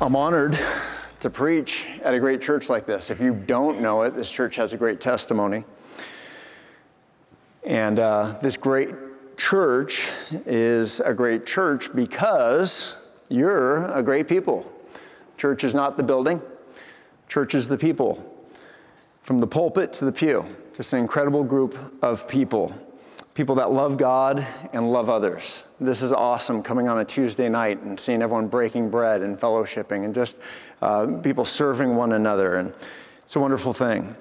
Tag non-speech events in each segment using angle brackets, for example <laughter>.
I'm honored to preach at a great church like this. If you don't know it, this church has a great testimony. And uh, this great church is a great church because you're a great people. Church is not the building, church is the people. From the pulpit to the pew, just an incredible group of people people that love God and love others. This is awesome coming on a Tuesday night and seeing everyone breaking bread and fellowshipping and just uh, people serving one another. And it's a wonderful thing.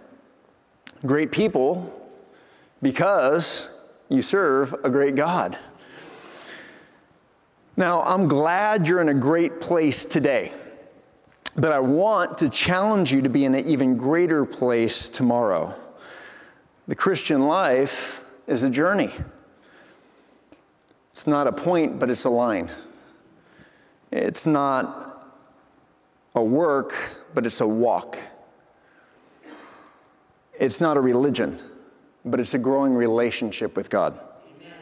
Great people because you serve a great God. Now, I'm glad you're in a great place today, but I want to challenge you to be in an even greater place tomorrow. The Christian life is a journey. It's not a point, but it's a line. It's not a work, but it's a walk. It's not a religion, but it's a growing relationship with God. Amen.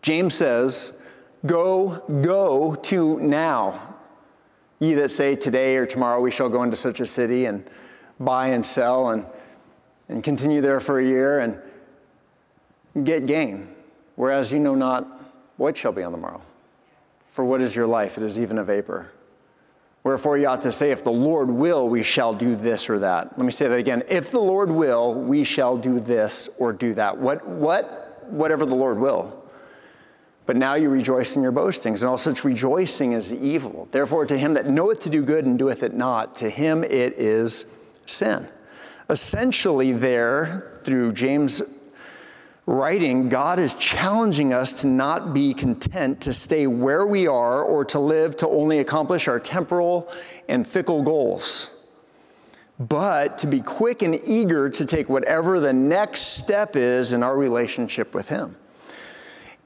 James says, Go, go to now. Ye that say, Today or tomorrow we shall go into such a city and buy and sell and, and continue there for a year and get gain, whereas you know not what shall be on the morrow. For what is your life? It is even a vapor. Wherefore, you ought to say, If the Lord will, we shall do this or that. Let me say that again. If the Lord will, we shall do this or do that. What, what, whatever the Lord will. But now you rejoice in your boastings, and all such rejoicing is evil. Therefore, to him that knoweth to do good and doeth it not, to him it is sin. Essentially, there, through James' writing, God is challenging us to not be content to stay where we are or to live to only accomplish our temporal and fickle goals, but to be quick and eager to take whatever the next step is in our relationship with Him.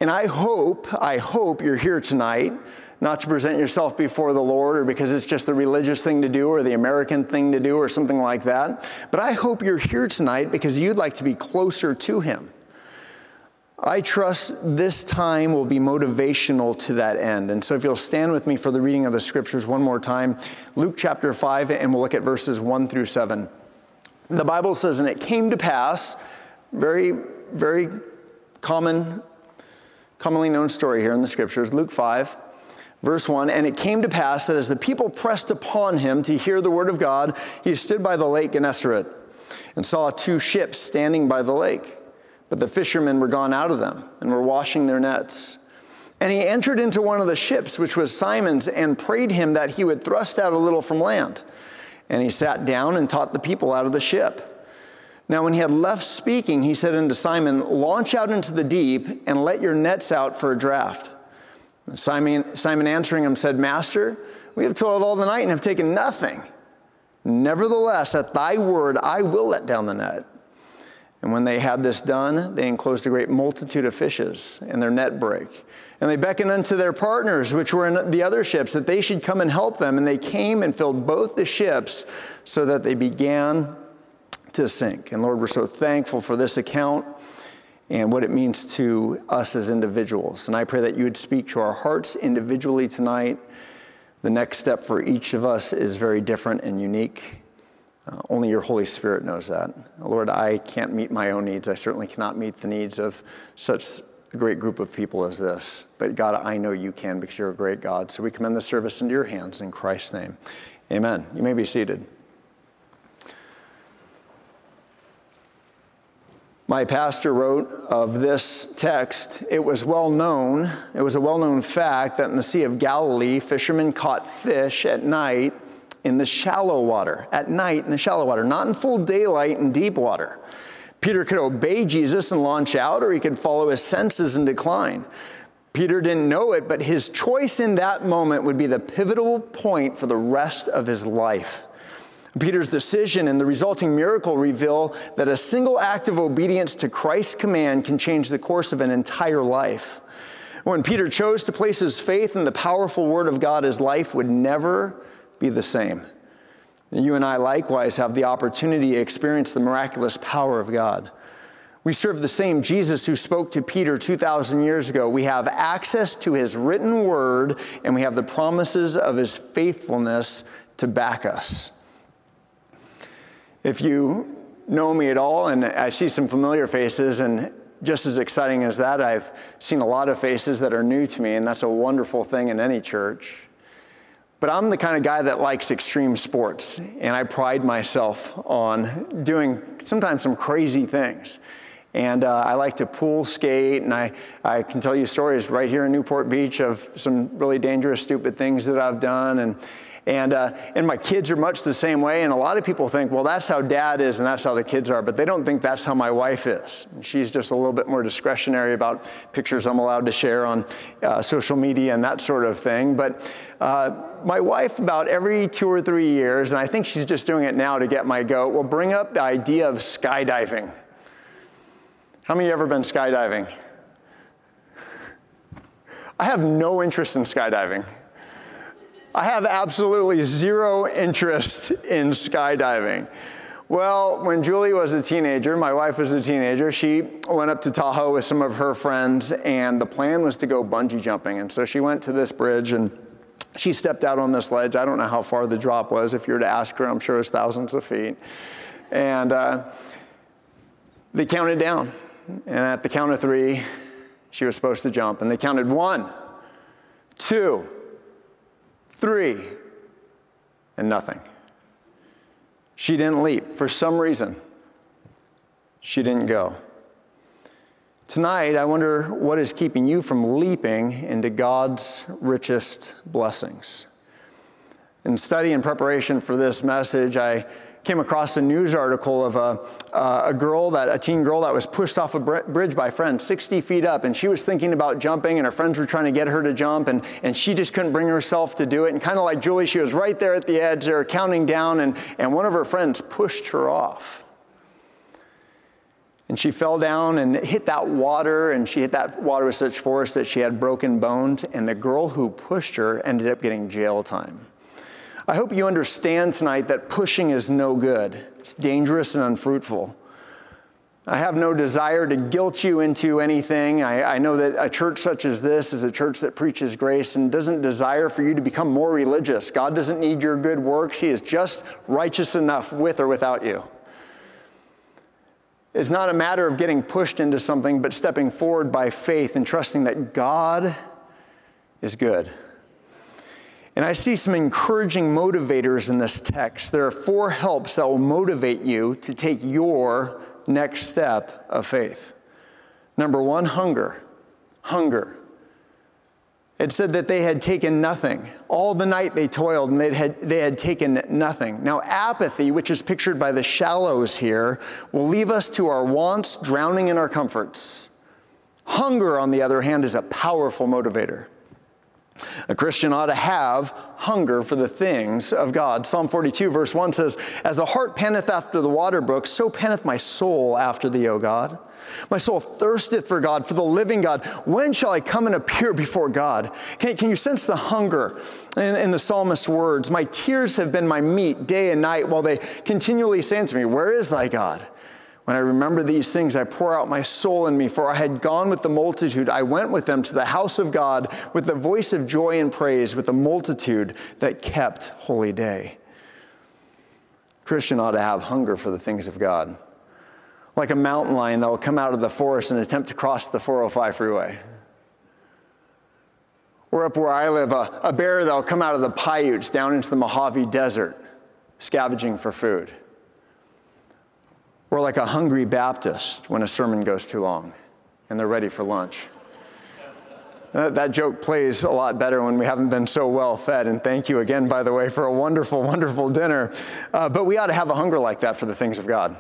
And I hope, I hope you're here tonight not to present yourself before the Lord or because it's just the religious thing to do or the American thing to do or something like that. But I hope you're here tonight because you'd like to be closer to Him. I trust this time will be motivational to that end. And so, if you'll stand with me for the reading of the scriptures one more time, Luke chapter 5, and we'll look at verses 1 through 7. The Bible says, And it came to pass, very, very common, commonly known story here in the scriptures, Luke 5, verse 1 And it came to pass that as the people pressed upon him to hear the word of God, he stood by the lake Gennesaret and saw two ships standing by the lake. But the fishermen were gone out of them and were washing their nets. And he entered into one of the ships, which was Simon's, and prayed him that he would thrust out a little from land. And he sat down and taught the people out of the ship. Now, when he had left speaking, he said unto Simon, Launch out into the deep and let your nets out for a draught. Simon, Simon answering him said, Master, we have toiled all the night and have taken nothing. Nevertheless, at thy word, I will let down the net. And when they had this done, they enclosed a great multitude of fishes, and their net brake. And they beckoned unto their partners, which were in the other ships, that they should come and help them. And they came and filled both the ships, so that they began to sink. And Lord, we're so thankful for this account and what it means to us as individuals. And I pray that you would speak to our hearts individually tonight. The next step for each of us is very different and unique. Uh, only your Holy Spirit knows that. Lord, I can't meet my own needs. I certainly cannot meet the needs of such a great group of people as this. But God, I know you can because you're a great God. So we commend the service into your hands in Christ's name. Amen. You may be seated. My pastor wrote of this text, it was well known, it was a well known fact that in the Sea of Galilee, fishermen caught fish at night in the shallow water, at night in the shallow water, not in full daylight in deep water. Peter could obey Jesus and launch out, or he could follow his senses and decline. Peter didn't know it, but his choice in that moment would be the pivotal point for the rest of his life. Peter's decision and the resulting miracle reveal that a single act of obedience to Christ's command can change the course of an entire life. When Peter chose to place his faith in the powerful Word of God, his life would never be the same. You and I likewise have the opportunity to experience the miraculous power of God. We serve the same Jesus who spoke to Peter 2,000 years ago. We have access to his written word, and we have the promises of his faithfulness to back us. If you know me at all, and I see some familiar faces, and just as exciting as that, I've seen a lot of faces that are new to me, and that's a wonderful thing in any church. But I'm the kind of guy that likes extreme sports, and I pride myself on doing sometimes some crazy things. And uh, I like to pool skate, and I, I can tell you stories right here in Newport Beach of some really dangerous, stupid things that I've done. And, and, uh, and my kids are much the same way. And a lot of people think, well, that's how dad is and that's how the kids are. But they don't think that's how my wife is. She's just a little bit more discretionary about pictures I'm allowed to share on uh, social media and that sort of thing. But uh, my wife, about every two or three years, and I think she's just doing it now to get my goat, will bring up the idea of skydiving. How many of you ever been skydiving? <laughs> I have no interest in skydiving. I have absolutely zero interest in skydiving. Well, when Julie was a teenager, my wife was a teenager, she went up to Tahoe with some of her friends, and the plan was to go bungee jumping. And so she went to this bridge and she stepped out on this ledge. I don't know how far the drop was. If you were to ask her, I'm sure it's thousands of feet. And uh, they counted down. And at the count of three, she was supposed to jump. And they counted one, two, three, and nothing. She didn't leap. For some reason, she didn't go. Tonight, I wonder what is keeping you from leaping into God's richest blessings. In study and preparation for this message, I came across a news article of a, uh, a girl that a teen girl that was pushed off a bridge by friends 60 feet up and she was thinking about jumping and her friends were trying to get her to jump and, and she just couldn't bring herself to do it and kind of like julie she was right there at the edge there counting down and, and one of her friends pushed her off and she fell down and hit that water, and she hit that water with such force that she had broken bones. And the girl who pushed her ended up getting jail time. I hope you understand tonight that pushing is no good, it's dangerous and unfruitful. I have no desire to guilt you into anything. I, I, know that a church such as this is a church that preaches grace and doesn't desire for you to become more religious. God doesn't need your good works, He is just righteous enough with or without you. It's not a matter of getting pushed into something, but stepping forward by faith and trusting that God is good. And I see some encouraging motivators in this text. There are four helps that will motivate you to take your next step of faith. Number one, hunger. Hunger. It said that they had taken nothing. All the night they toiled and they had, they had taken nothing. Now, apathy, which is pictured by the shallows here, will leave us to our wants, drowning in our comforts. Hunger, on the other hand, is a powerful motivator. A Christian ought to have hunger for the things of God. Psalm 42, verse 1 says, As the hart panteth after the water brook, so panteth my soul after thee, O God. My soul thirsteth for God, for the living God. When shall I come and appear before God? Can, can you sense the hunger in, in the psalmist's words? My tears have been my meat day and night, while they continually say unto me, Where is thy God? When I remember these things, I pour out my soul in me, for I had gone with the multitude. I went with them to the house of God with the voice of joy and praise, with the multitude that kept holy day. Christian ought to have hunger for the things of God, like a mountain lion that will come out of the forest and attempt to cross the 405 freeway. Or up where I live, a, a bear that will come out of the Paiutes down into the Mojave Desert, scavenging for food. We're like a hungry Baptist when a sermon goes too long and they're ready for lunch. That joke plays a lot better when we haven't been so well fed. And thank you again, by the way, for a wonderful, wonderful dinner. Uh, but we ought to have a hunger like that for the things of God.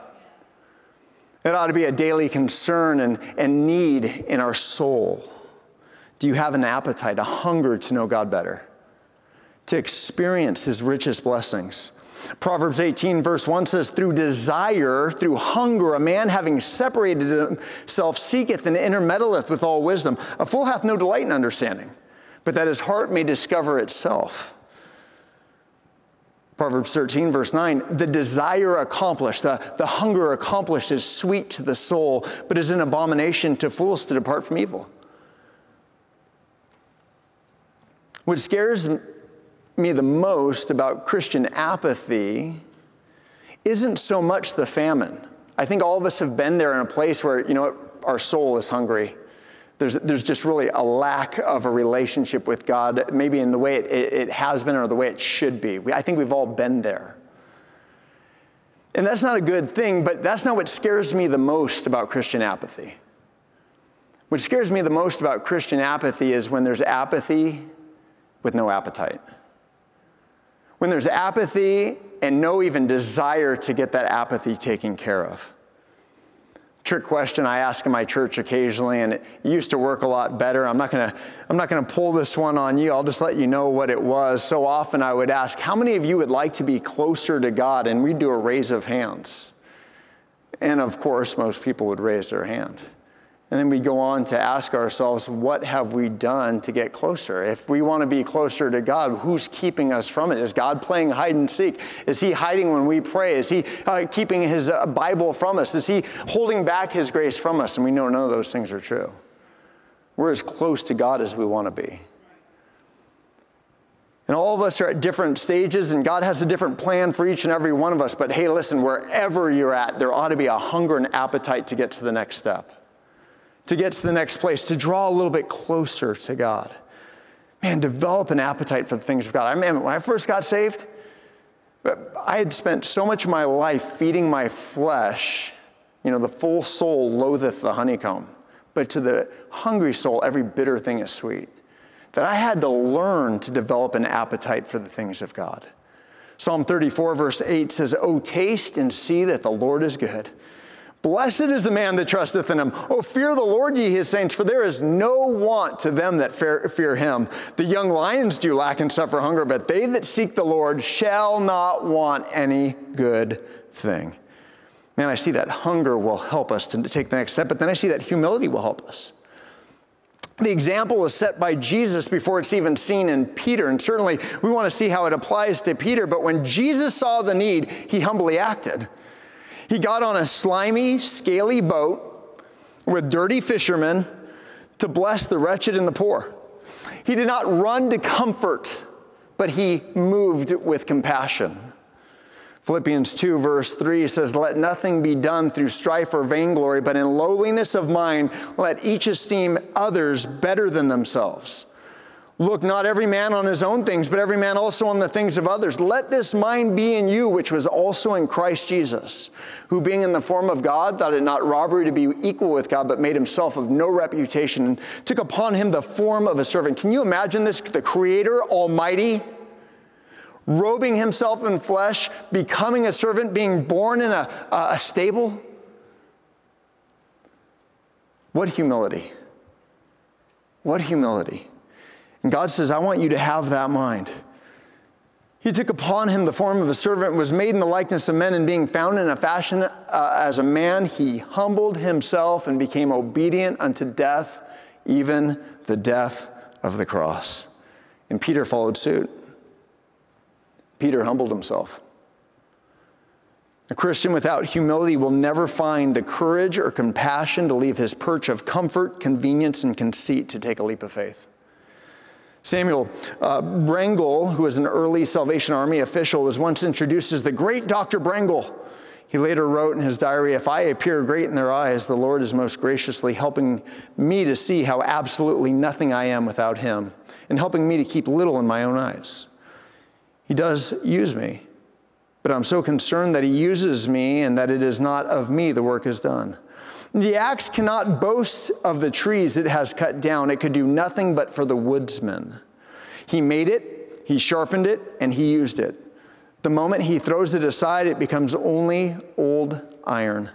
It ought to be a daily concern and, and need in our soul Do you have an appetite, a hunger to know God better, to experience His richest blessings? Proverbs 18, verse 1 says, Through desire, through hunger, a man having separated himself seeketh and intermeddleth with all wisdom. A fool hath no delight in understanding, but that his heart may discover itself. Proverbs 13, verse 9, the desire accomplished, the, the hunger accomplished is sweet to the soul, but is an abomination to fools to depart from evil. What scares me the most about Christian apathy isn't so much the famine. I think all of us have been there in a place where, you know, our soul is hungry. There's, there's just really a lack of a relationship with God, maybe in the way it, it has been or the way it should be. We, I think we've all been there. And that's not a good thing, but that's not what scares me the most about Christian apathy. What scares me the most about Christian apathy is when there's apathy with no appetite. When there's apathy and no even desire to get that apathy taken care of trick question I ask in my church occasionally, and it used to work a lot better. I'm not gonna, I'm not gonna pull this one on you. I'll just let you know what it was. So often I would ask, how many of you would like to be closer to God? And we'd do a raise of hands. And of course, most people would raise their hand. And then we go on to ask ourselves, what have we done to get closer? If we want to be closer to God, who's keeping us from it? Is God playing hide and seek? Is He hiding when we pray? Is He uh, keeping His uh, Bible from us? Is He holding back His grace from us? And we know none of those things are true. We're as close to God as we want to be. And all of us are at different stages, and God has a different plan for each and every one of us. But hey, listen, wherever you're at, there ought to be a hunger and appetite to get to the next step to get to the next place, to draw a little bit closer to God. Man, develop an appetite for the things of God. I mean, when I first got saved, I had spent so much of my life feeding my flesh. You know, the full soul loatheth the honeycomb, but to the hungry soul, every bitter thing is sweet. That I had to learn to develop an appetite for the things of God. Psalm 34, verse 8 says, Oh, taste and see that the Lord is good. Blessed is the man that trusteth in him. Oh, fear the Lord, ye his saints, for there is no want to them that fear him. The young lions do lack and suffer hunger, but they that seek the Lord shall not want any good thing. Man, I see that hunger will help us to take the next step, but then I see that humility will help us. The example is set by Jesus before it's even seen in Peter. And certainly we want to see how it applies to Peter. But when Jesus saw the need, he humbly acted. He got on a slimy, scaly boat with dirty fishermen to bless the wretched and the poor. He did not run to comfort, but he moved with compassion. Philippians 2, verse 3 says, Let nothing be done through strife or vainglory, but in lowliness of mind, let each esteem others better than themselves. Look not every man on his own things, but every man also on the things of others. Let this mind be in you, which was also in Christ Jesus, who being in the form of God, thought it not robbery to be equal with God, but made himself of no reputation, and took upon him the form of a servant. Can you imagine this? The Creator Almighty, robing himself in flesh, becoming a servant, being born in a, a stable? What humility! What humility! And God says, I want you to have that mind. He took upon him the form of a servant, was made in the likeness of men, and being found in a fashion uh, as a man, he humbled himself and became obedient unto death, even the death of the cross. And Peter followed suit. Peter humbled himself. A Christian without humility will never find the courage or compassion to leave his perch of comfort, convenience, and conceit to take a leap of faith. Samuel uh, Brengle, who was an early Salvation Army official, was once introduced as the great Dr. Brengle. He later wrote in his diary If I appear great in their eyes, the Lord is most graciously helping me to see how absolutely nothing I am without Him, and helping me to keep little in my own eyes. He does use me, but I'm so concerned that He uses me and that it is not of me the work is done. The axe cannot boast of the trees it has cut down. It could do nothing but for the woodsman. He made it, he sharpened it, and he used it. The moment he throws it aside, it becomes only old iron.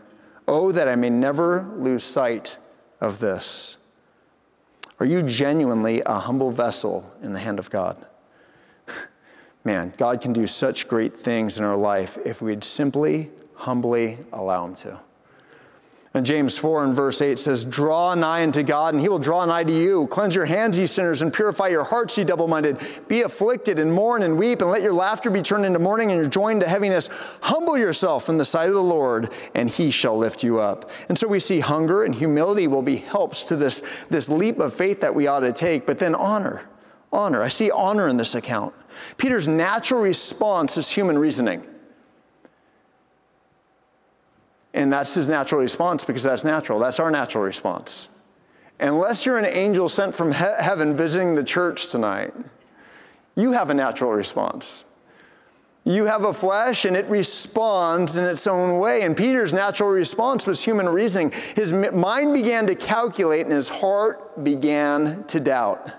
Oh, that I may never lose sight of this. Are you genuinely a humble vessel in the hand of God? <laughs> Man, God can do such great things in our life if we'd simply, humbly allow Him to. And James 4 and verse 8 says, Draw nigh unto God, and he will draw nigh to you. Cleanse your hands, ye sinners, and purify your hearts, ye double minded. Be afflicted, and mourn, and weep, and let your laughter be turned into mourning, and your joy into heaviness. Humble yourself in the sight of the Lord, and he shall lift you up. And so we see hunger and humility will be helps to this, this leap of faith that we ought to take, but then honor. Honor. I see honor in this account. Peter's natural response is human reasoning. And that's his natural response because that's natural. That's our natural response. Unless you're an angel sent from he- heaven visiting the church tonight, you have a natural response. You have a flesh and it responds in its own way. And Peter's natural response was human reasoning. His mind began to calculate and his heart began to doubt.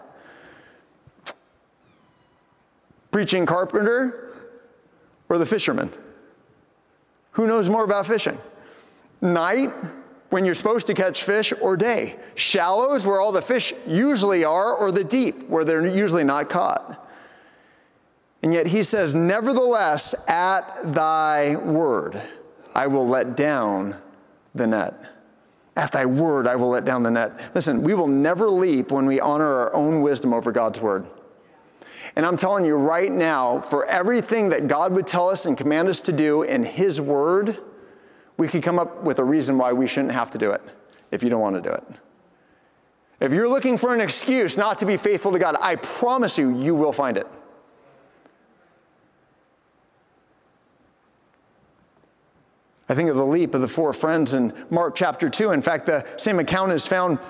Preaching carpenter or the fisherman? Who knows more about fishing? Night when you're supposed to catch fish or day. Shallows where all the fish usually are, or the deep where they're usually not caught. And yet he says, Nevertheless, at thy word, I will let down the net. At thy word, I will let down the net. Listen, we will never leap when we honor our own wisdom over God's word. And I'm telling you right now, for everything that God would tell us and command us to do in his word, we could come up with a reason why we shouldn't have to do it if you don't want to do it. If you're looking for an excuse not to be faithful to God, I promise you, you will find it. I think of the leap of the four friends in Mark chapter 2. In fact, the same account is found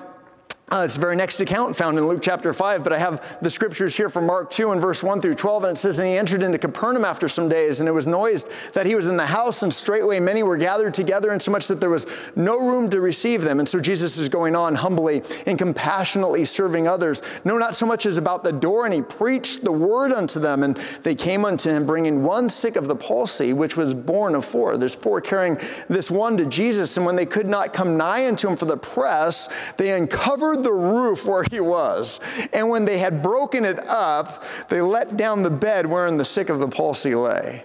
uh, it's the very next account found in Luke chapter 5, but I have the scriptures here from Mark 2 and verse 1 through 12, and it says, And he entered into Capernaum after some days, and it was noised that he was in the house, and straightway many were gathered together, insomuch that there was no room to receive them. And so Jesus is going on humbly and compassionately serving others. No, not so much as about the door, and he preached the word unto them, and they came unto him, bringing one sick of the palsy, which was borne of four. There's four carrying this one to Jesus, and when they could not come nigh unto him for the press, they uncovered the roof where he was. And when they had broken it up, they let down the bed wherein the sick of the palsy lay.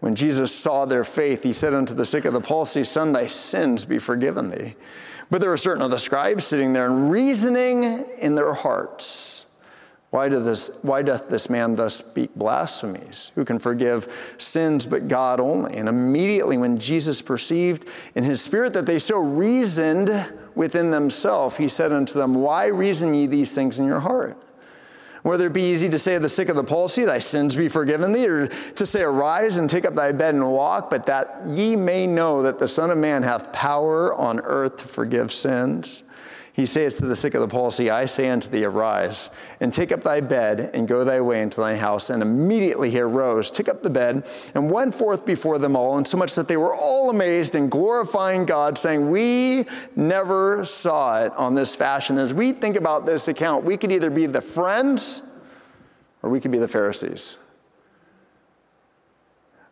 When Jesus saw their faith, he said unto the sick of the palsy, Son, thy sins be forgiven thee. But there were certain of the scribes sitting there and reasoning in their hearts. Why, do this, why doth this man thus speak blasphemies? Who can forgive sins but God only? And immediately, when Jesus perceived in his spirit that they so reasoned within themselves, he said unto them, Why reason ye these things in your heart? Whether it be easy to say to the sick of the palsy, Thy sins be forgiven thee, or to say, Arise and take up thy bed and walk, but that ye may know that the Son of Man hath power on earth to forgive sins. He saith to the sick of the palsy, I say unto thee, arise, and take up thy bed, and go thy way into thine house. And immediately he arose, took up the bed, and went forth before them all, insomuch that they were all amazed and glorifying God, saying, We never saw it on this fashion. As we think about this account, we could either be the friends or we could be the Pharisees.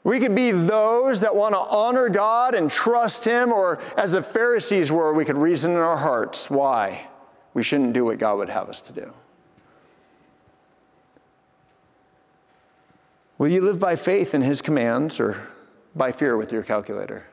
We could be those that want to honor God and trust Him, or as the Pharisees were, we could reason in our hearts why we shouldn't do what God would have us to do. Will you live by faith in His commands or by fear with your calculator?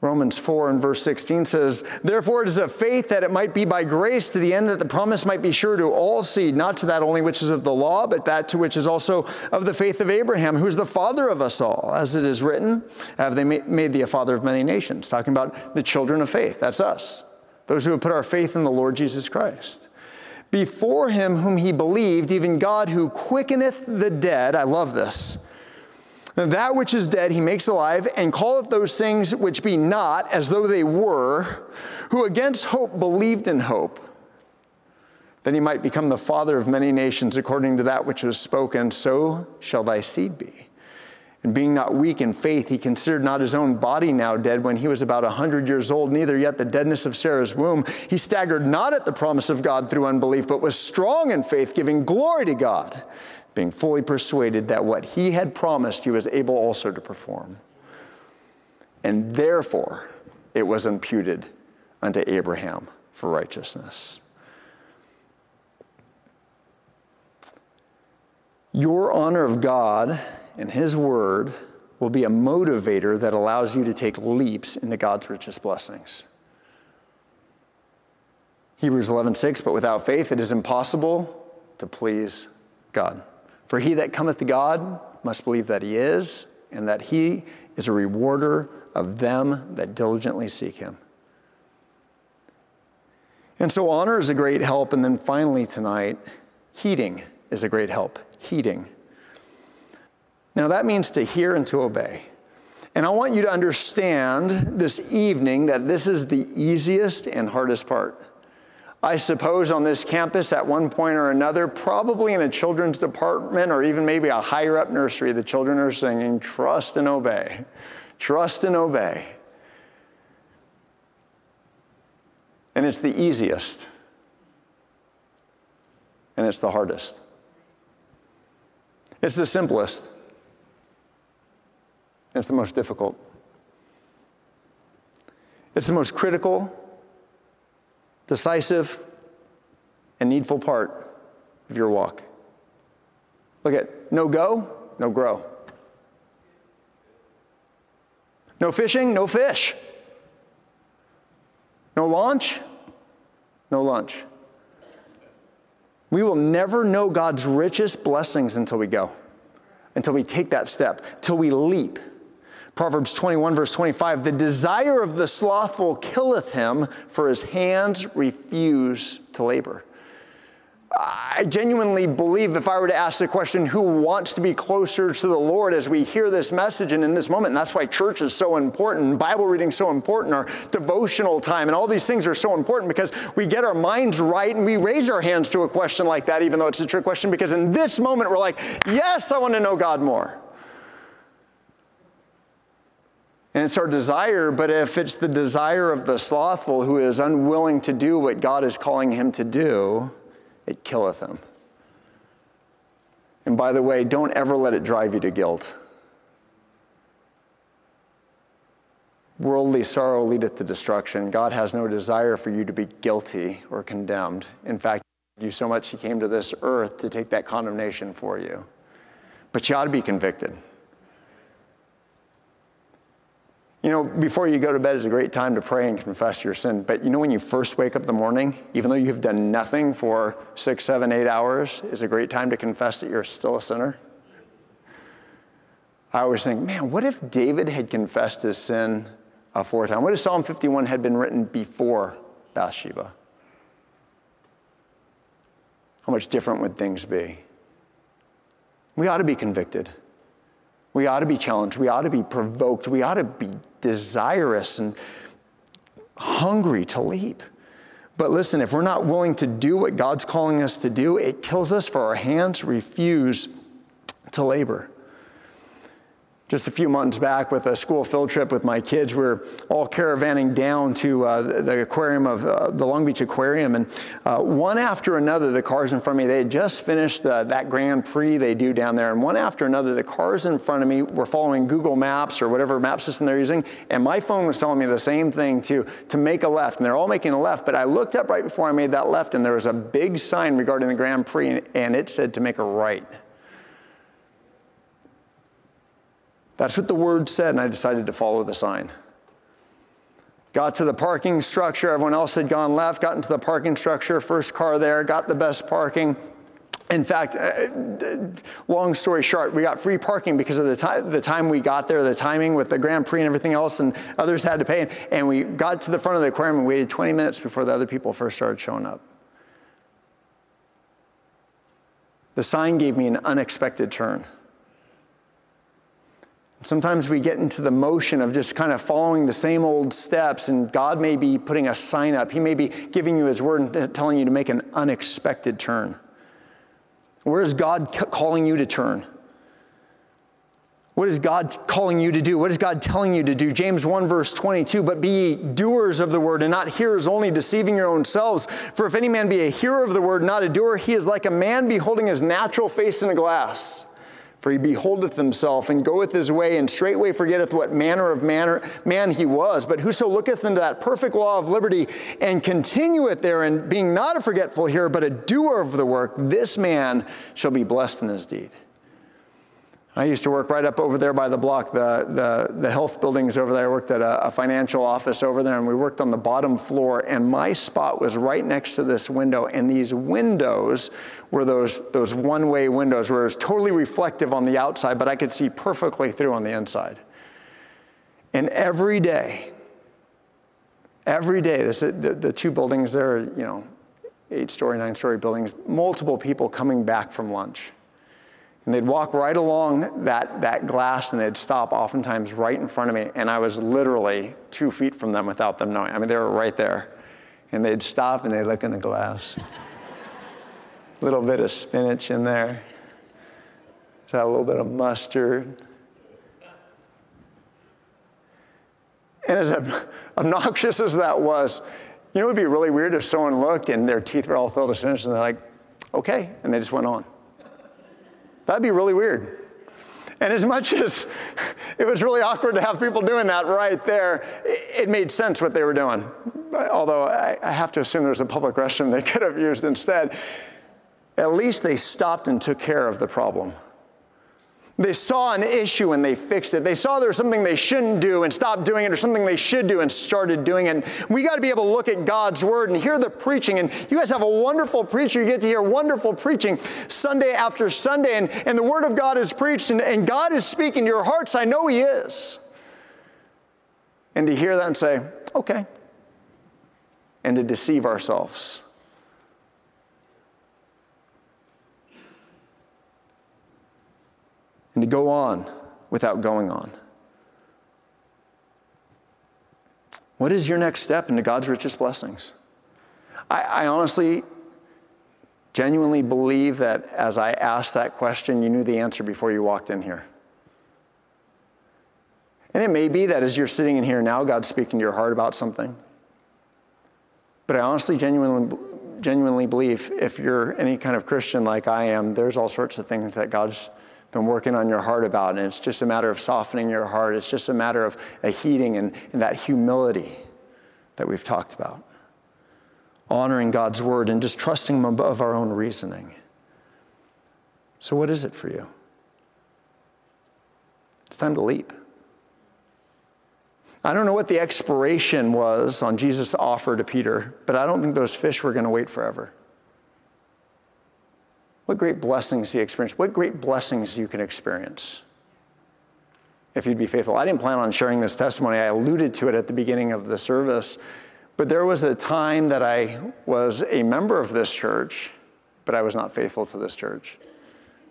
Romans 4 and verse 16 says, Therefore it is of faith that it might be by grace to the end that the promise might be sure to all seed, not to that only which is of the law, but that to which is also of the faith of Abraham, who is the father of us all. As it is written, have they made thee a father of many nations? Talking about the children of faith. That's us, those who have put our faith in the Lord Jesus Christ. Before him whom he believed, even God who quickeneth the dead, I love this that which is dead he makes alive, and calleth those things which be not as though they were, who against hope believed in hope, that he might become the father of many nations according to that which was spoken, so shall thy seed be. And being not weak in faith, he considered not his own body now dead when he was about a hundred years old, neither yet the deadness of Sarah's womb. He staggered not at the promise of God through unbelief, but was strong in faith, giving glory to God being fully persuaded that what he had promised he was able also to perform. And therefore, it was imputed unto Abraham for righteousness. Your honor of God and His Word will be a motivator that allows you to take leaps into God's richest blessings. Hebrews 11:6 but without faith it is impossible to please God. For he that cometh to God must believe that he is and that he is a rewarder of them that diligently seek him. And so honor is a great help and then finally tonight heeding is a great help. Heeding. Now that means to hear and to obey. And I want you to understand this evening that this is the easiest and hardest part. I suppose on this campus at one point or another, probably in a children's department or even maybe a higher up nursery, the children are singing, Trust and Obey. Trust and Obey. And it's the easiest, and it's the hardest. It's the simplest, it's the most difficult. It's the most critical decisive, and needful part of your walk. Look at no go, no grow. No fishing, no fish. No launch, no lunch. We will never know God's richest blessings until we go, until we take that step, till we leap. Proverbs 21, verse 25 The desire of the slothful killeth him, for his hands refuse to labor. I genuinely believe if I were to ask the question, who wants to be closer to the Lord as we hear this message and in this moment, and that's why church is so important, Bible reading so important, our devotional time, and all these things are so important because we get our minds right and we raise our hands to a question like that, even though it's a trick question, because in this moment we're like, yes, I want to know God more. And it's our desire, but if it's the desire of the slothful who is unwilling to do what God is calling him to do, it killeth him. And by the way, don't ever let it drive you to guilt. Worldly sorrow leadeth to destruction. God has no desire for you to be guilty or condemned. In fact, you so much he came to this earth to take that condemnation for you. But you ought to be convicted. You know, before you go to bed is a great time to pray and confess your sin. But you know, when you first wake up in the morning, even though you've done nothing for six, seven, eight hours, is a great time to confess that you're still a sinner? I always think, man, what if David had confessed his sin aforetime? What if Psalm 51 had been written before Bathsheba? How much different would things be? We ought to be convicted. We ought to be challenged. We ought to be provoked. We ought to be desirous and hungry to leap. But listen, if we're not willing to do what God's calling us to do, it kills us for our hands refuse to labor. Just a few months back, with a school field trip with my kids, we are all caravanning down to uh, the aquarium of uh, the Long Beach Aquarium, and uh, one after another, the cars in front of me, they had just finished uh, that Grand Prix they do down there, and one after another, the cars in front of me were following Google Maps or whatever map system they're using, and my phone was telling me the same thing too, to make a left, and they're all making a left, but I looked up right before I made that left, and there was a big sign regarding the Grand Prix, and it said to make a right. That's what the word said, and I decided to follow the sign. Got to the parking structure, everyone else had gone left, got into the parking structure, first car there, got the best parking. In fact, uh, long story short, we got free parking because of the, the time we got there, the timing with the Grand Prix and everything else, and others had to pay. And we got to the front of the aquarium and waited 20 minutes before the other people first started showing up. The sign gave me an unexpected turn. Sometimes we get into the motion of just kind of following the same old steps, and God may be putting a sign up. He may be giving you His word and telling you to make an unexpected turn. Where is God calling you to turn? What is God calling you to do? What is God telling you to do? James 1, verse 22 But be doers of the word and not hearers only, deceiving your own selves. For if any man be a hearer of the word, not a doer, he is like a man beholding his natural face in a glass. For he beholdeth himself and goeth his way, and straightway forgetteth what manner of manner, man he was. But whoso looketh into that perfect law of liberty and continueth therein, being not a forgetful hearer, but a doer of the work, this man shall be blessed in his deed. I used to work right up over there by the block, the, the, the health buildings over there. I worked at a, a, financial office over there, and we worked on the bottom floor. And my spot was right next to this window. And these windows were those, those one way windows where it was totally reflective on the outside, but I could see perfectly through on the inside. And every day, every day, this, the, the two buildings there, you know, eight story, nine story buildings, multiple people coming back from lunch and they'd walk right along that, that glass and they'd stop oftentimes right in front of me. And I was literally two feet from them without them knowing. I mean, they were right there. And they'd stop and they'd look in the glass. a <laughs> little bit of spinach in there. Just a little bit of mustard. And as obnoxious as that was, you know, it would be really weird if someone looked and their teeth were all filled with spinach and they're like, okay, and they just went on. That'd be really weird. And as much as it was really awkward to have people doing that right there, it made sense what they were doing. Although I have to assume there's a public restroom they <laughs> could have used instead. At least they stopped and took care of the problem. They saw an issue and they fixed it. They saw there was something they shouldn't do and stopped doing it, or something they should do and started doing it. We got to be able to look at God's word and hear the preaching. And you guys have a wonderful preacher. You get to hear wonderful preaching Sunday after Sunday. And, and the word of God is preached, and, and God is speaking to your hearts. I know He is. And to hear that and say, okay, and to deceive ourselves. And to go on without going on. What is your next step into God's richest blessings? I, I honestly, genuinely believe that as I asked that question, you knew the answer before you walked in here. And it may be that as you're sitting in here now, God's speaking to your heart about something. But I honestly, genuinely, genuinely believe if you're any kind of Christian like I am, there's all sorts of things that God's been working on your heart about. And it's just a matter of softening your heart. It's just a matter of a heating and, and that humility that we've talked about. Honoring God's word and just trusting Him above our own reasoning. So, what is it for you? It's time to leap. I don't know what the expiration was on Jesus' offer to Peter, but I don't think those fish were going to wait forever. What great blessings he experienced. What great blessings you can experience if you'd be faithful. I didn't plan on sharing this testimony. I alluded to it at the beginning of the service. But there was a time that I was a member of this church, but I was not faithful to this church.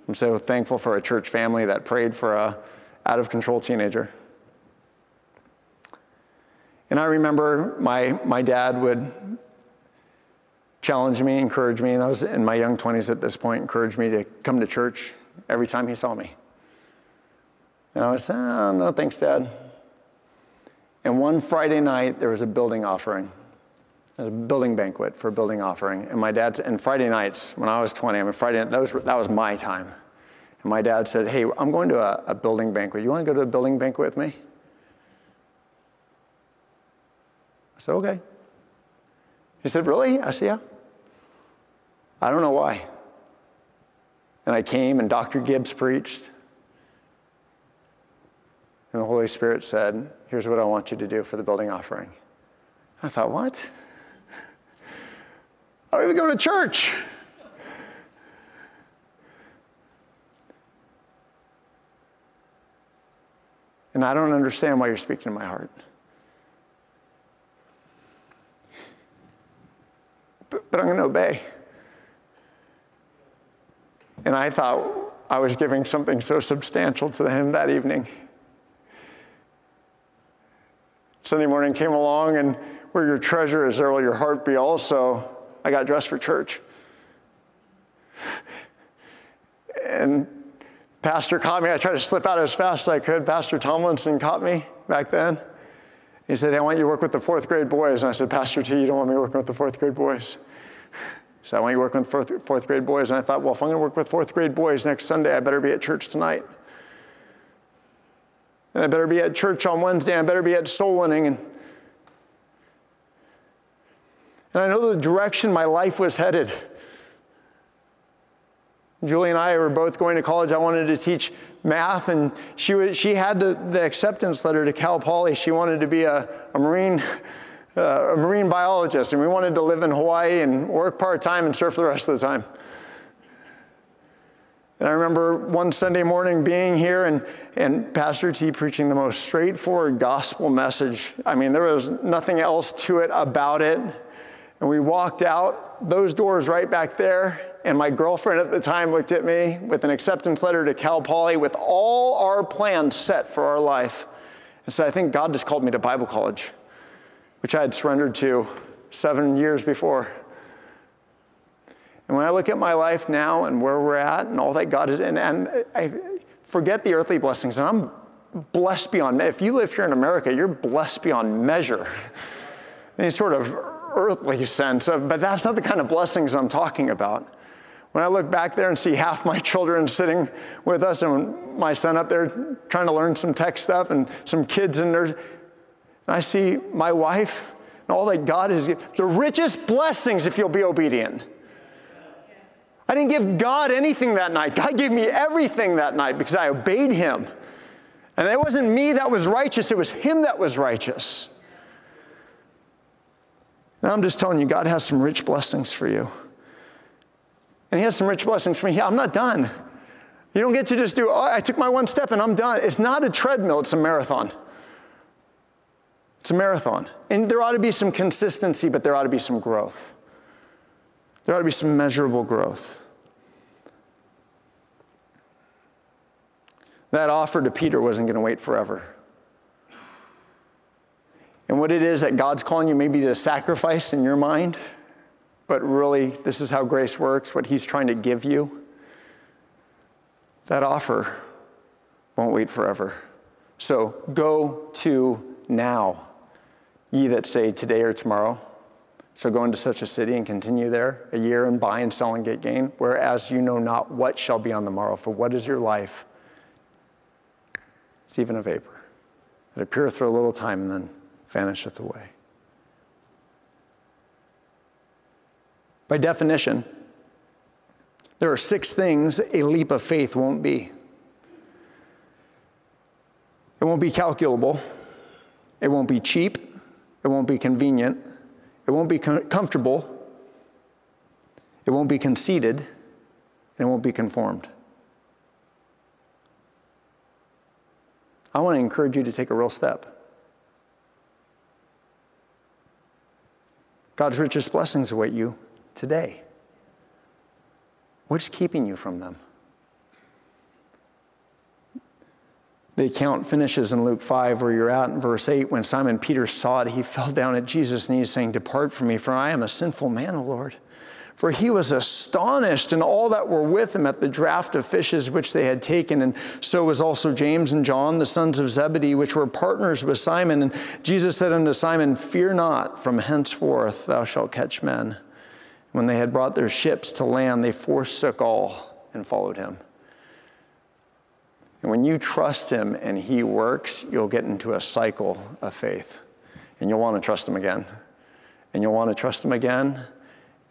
I'm so thankful for a church family that prayed for a out of control teenager. And I remember my, my dad would challenged me, encouraged me, and I was in my young 20s at this point, encouraged me to come to church every time he saw me. And I was, oh, no, thanks, Dad. And one Friday night, there was a building offering. A building banquet for a building offering. And my dad, and Friday nights, when I was 20, I mean, Friday, that was, that was my time. And my dad said, hey, I'm going to a, a building banquet. You want to go to a building banquet with me? I said, okay. He said, really? I said, yeah. I don't know why. And I came, and Dr. Gibbs preached. And the Holy Spirit said, Here's what I want you to do for the building offering. I thought, What? I don't even go to church. And I don't understand why you're speaking to my heart. But, but I'm going to obey. And I thought I was giving something so substantial to him that evening. Sunday morning came along, and where your treasure is, there will your heart be also. I got dressed for church. And Pastor caught me. I tried to slip out as fast as I could. Pastor Tomlinson caught me back then. He said, I want you to work with the fourth grade boys. And I said, Pastor T, you don't want me working with the fourth grade boys. So I want you working with fourth, fourth grade boys. And I thought, well, if I'm going to work with fourth grade boys next Sunday, I better be at church tonight. And I better be at church on Wednesday. I better be at soul winning. And, and I know the direction my life was headed. Julie and I were both going to college. I wanted to teach math, and she, was, she had the, the acceptance letter to Cal Poly. She wanted to be a, a Marine. Uh, a marine biologist, and we wanted to live in Hawaii and work part time and surf the rest of the time. And I remember one Sunday morning being here and, and Pastor T preaching the most straightforward gospel message. I mean, there was nothing else to it about it. And we walked out, those doors right back there, and my girlfriend at the time looked at me with an acceptance letter to Cal Poly with all our plans set for our life and said, I think God just called me to Bible college, which I had surrendered to seven years before. And when I look at my life now and where we're at and all that God is, and, and I forget the earthly blessings, and I'm blessed beyond, measure. if you live here in America, you're blessed beyond measure. <laughs> Any sort of earthly sense of, but that's not the kind of blessings I'm talking about. When I look back there and see half my <laughs> children sitting with us and my son up there trying to learn some tech stuff and some kids in there, and I see my wife and all that God is, the richest blessings if you'll be obedient. I didn't give God anything that night. God gave me everything that night because I obeyed Him. And it wasn't me that was righteous, it was Him that was righteous. Now I'm just telling you, God has some rich blessings for you. And He has some rich blessings for me. I'm not done. You don't get to just do, oh, I took my one step and I'm done. It's not a treadmill, it's a marathon. It's a marathon. And there ought to be some consistency, but there ought to be some growth. There ought to be some measurable growth. That offer to Peter wasn't going to wait forever. And what it is that God's calling you maybe to sacrifice in your mind, but really, this is how grace works, what He's trying to give you. That offer won't wait forever. So go to now, ye that say today or tomorrow. So go into such a city and continue there a year and buy and sell and get gain, whereas you know not what shall be on the morrow. For what is your life? It's even a vapor. It appeareth for a little time and then vanisheth away. By definition, there are six things a leap of faith won't be. It won't be calculable. It won't be cheap. It won't be convenient. It won't be com- comfortable. It won't be conceited. And it won't be conformed. I want to encourage you to take a real step. God's richest blessings await you today. What's keeping you from them? The account finishes in Luke 5, where you're at in verse 8. When Simon Peter saw it, he <laughs> fell down at Jesus' knees, saying, Depart from me, for I am a sinful man, O Lord. For he was astonished, and all that were with him at the draught of fishes which they had taken. And so was also James and John, the sons of Zebedee, which were partners with Simon. And Jesus said unto Simon, Fear not, from henceforth thou shalt catch men. When they had brought their ships to land, they forsook all and followed him. And when you trust him and he works, you'll get into a cycle of faith. And you'll want to trust him again. And you'll want to trust him again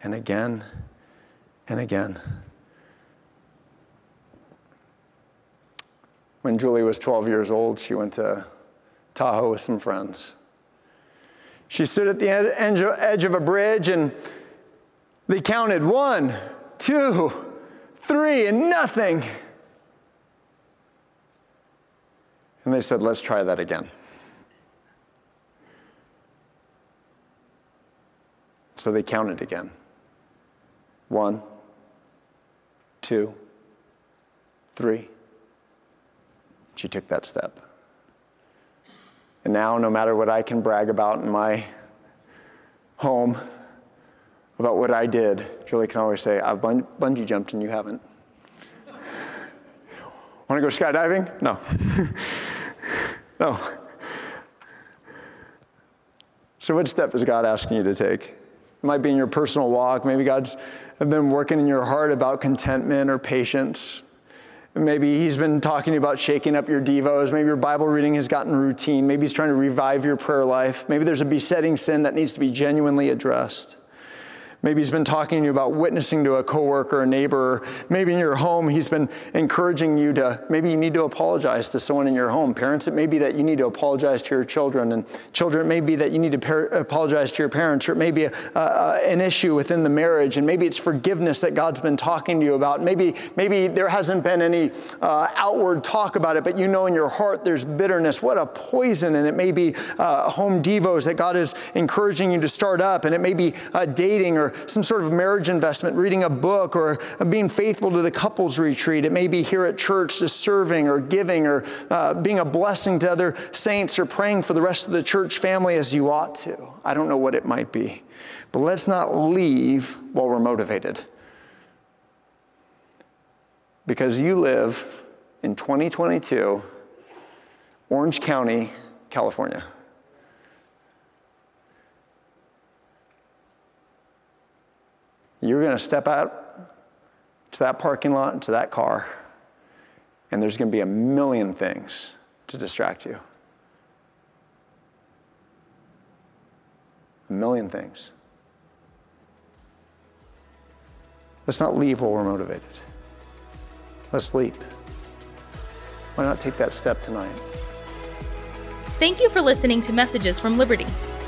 and again and again. When Julie was 12 years old, she went to Tahoe with some friends. She stood at the edge of a bridge and they counted one, two, three, and nothing. And they said, let's try that again. So they counted again. One, two, three. She took that step. And now, no matter what I can brag about in my home about what I did, Julie can always say, I've bungee jumped and you haven't. <laughs> Want to go skydiving? No. <laughs> no. So, what step is God asking you to take? It might be in your personal walk. Maybe God's been working in your heart about contentment or patience. Maybe he's been talking about shaking up your devos. Maybe your Bible reading has gotten routine. Maybe he's trying to revive your prayer life. Maybe there's a besetting sin that needs to be genuinely addressed. Maybe he's been talking to you about witnessing to a coworker, a neighbor. Maybe in your home, he's been encouraging you to, maybe you need to apologize to someone in your home. Parents, it may be that you need to apologize to your children. And children, it may be that you need to par- apologize to your parents. Or it may be a, an issue within the marriage. And maybe it's forgiveness that God's been talking to you about. Maybe, maybe there hasn't been any uh, outward talk about it, but you know in your heart there's bitterness. What a poison. And it may be uh, home devos that God is encouraging you to start up. And it may be uh, dating or some sort of marriage investment, reading a book, or being faithful to the couples retreat. It may be here at church, just serving or giving or uh, being a blessing to other saints or praying for the rest of the church family as you ought to. I don't know what it might be. But let's not leave while we're motivated. Because you live in 2022, Orange County, California. You're going to step out to that parking lot, to that car, and there's going to be a million things to distract you. A million things. Let's not leave while we're motivated. Let's sleep. Why not take that step tonight? Thank you for listening to Messages from Liberty.